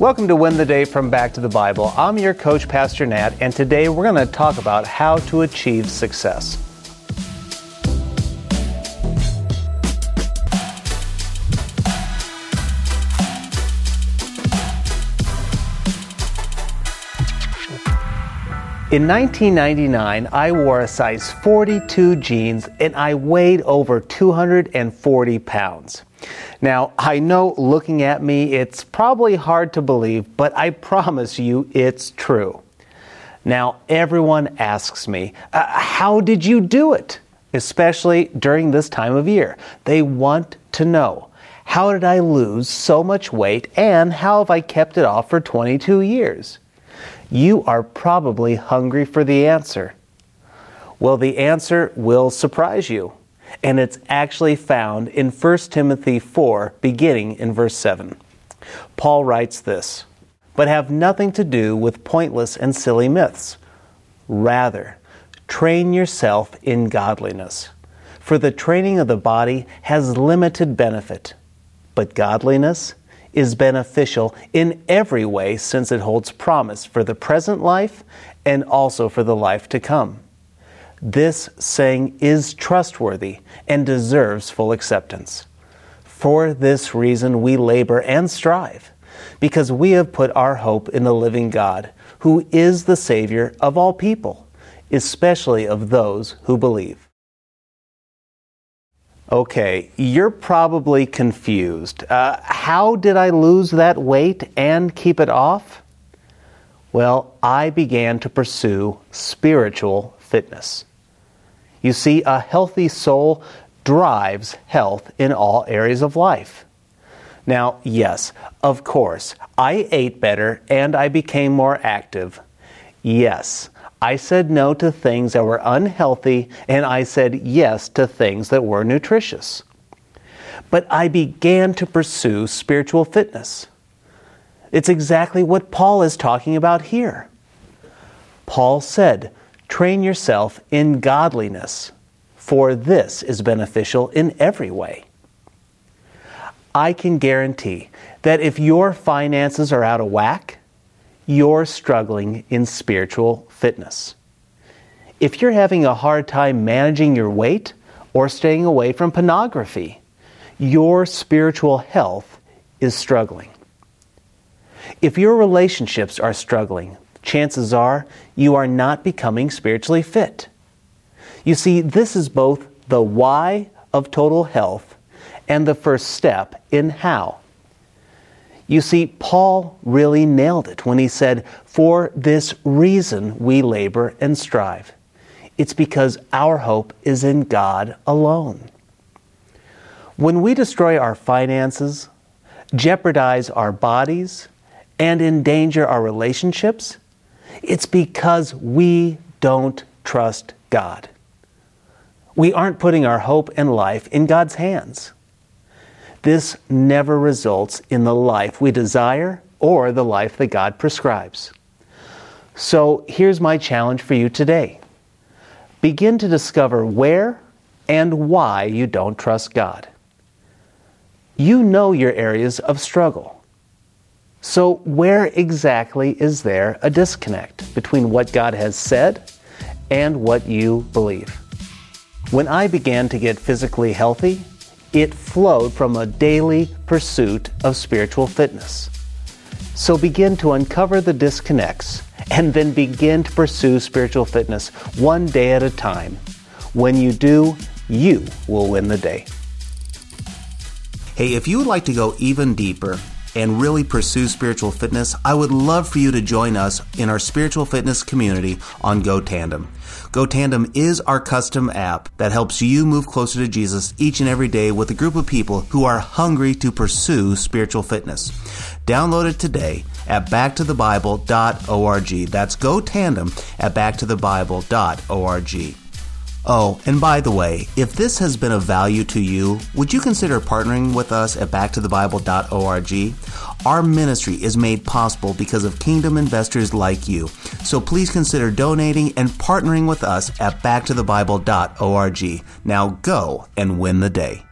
Welcome to Win the Day from Back to the Bible. I'm your coach, Pastor Nat, and today we're going to talk about how to achieve success. In 1999, I wore a size 42 jeans and I weighed over 240 pounds. Now, I know looking at me, it's probably hard to believe, but I promise you it's true. Now, everyone asks me, uh, How did you do it? Especially during this time of year. They want to know. How did I lose so much weight and how have I kept it off for 22 years? You are probably hungry for the answer. Well, the answer will surprise you and it's actually found in 1 Timothy 4, beginning in verse 7. Paul writes this But have nothing to do with pointless and silly myths. Rather, train yourself in godliness. For the training of the body has limited benefit, but godliness is beneficial in every way since it holds promise for the present life and also for the life to come. This saying is trustworthy and deserves full acceptance. For this reason, we labor and strive, because we have put our hope in the living God, who is the Savior of all people, especially of those who believe. Okay, you're probably confused. Uh, how did I lose that weight and keep it off? Well, I began to pursue spiritual fitness. You see, a healthy soul drives health in all areas of life. Now, yes, of course, I ate better and I became more active. Yes, I said no to things that were unhealthy and I said yes to things that were nutritious. But I began to pursue spiritual fitness. It's exactly what Paul is talking about here. Paul said, Train yourself in godliness, for this is beneficial in every way. I can guarantee that if your finances are out of whack, you're struggling in spiritual fitness. If you're having a hard time managing your weight or staying away from pornography, your spiritual health is struggling. If your relationships are struggling, chances are you are not becoming spiritually fit. You see, this is both the why of total health and the first step in how. You see, Paul really nailed it when he said, For this reason we labor and strive. It's because our hope is in God alone. When we destroy our finances, jeopardize our bodies, and endanger our relationships, it's because we don't trust God. We aren't putting our hope and life in God's hands. This never results in the life we desire or the life that God prescribes. So here's my challenge for you today begin to discover where and why you don't trust God. You know your areas of struggle. So, where exactly is there a disconnect between what God has said and what you believe? When I began to get physically healthy, it flowed from a daily pursuit of spiritual fitness. So begin to uncover the disconnects and then begin to pursue spiritual fitness one day at a time. When you do, you will win the day. Hey, if you would like to go even deeper, and really pursue spiritual fitness, I would love for you to join us in our spiritual fitness community on GoTandem. GoTandem is our custom app that helps you move closer to Jesus each and every day with a group of people who are hungry to pursue spiritual fitness. Download it today at backtothebible.org. That's GoTandem at backtothebible.org. Oh, and by the way, if this has been of value to you, would you consider partnering with us at backtothebible.org? Our ministry is made possible because of kingdom investors like you. So please consider donating and partnering with us at backtothebible.org. Now go and win the day.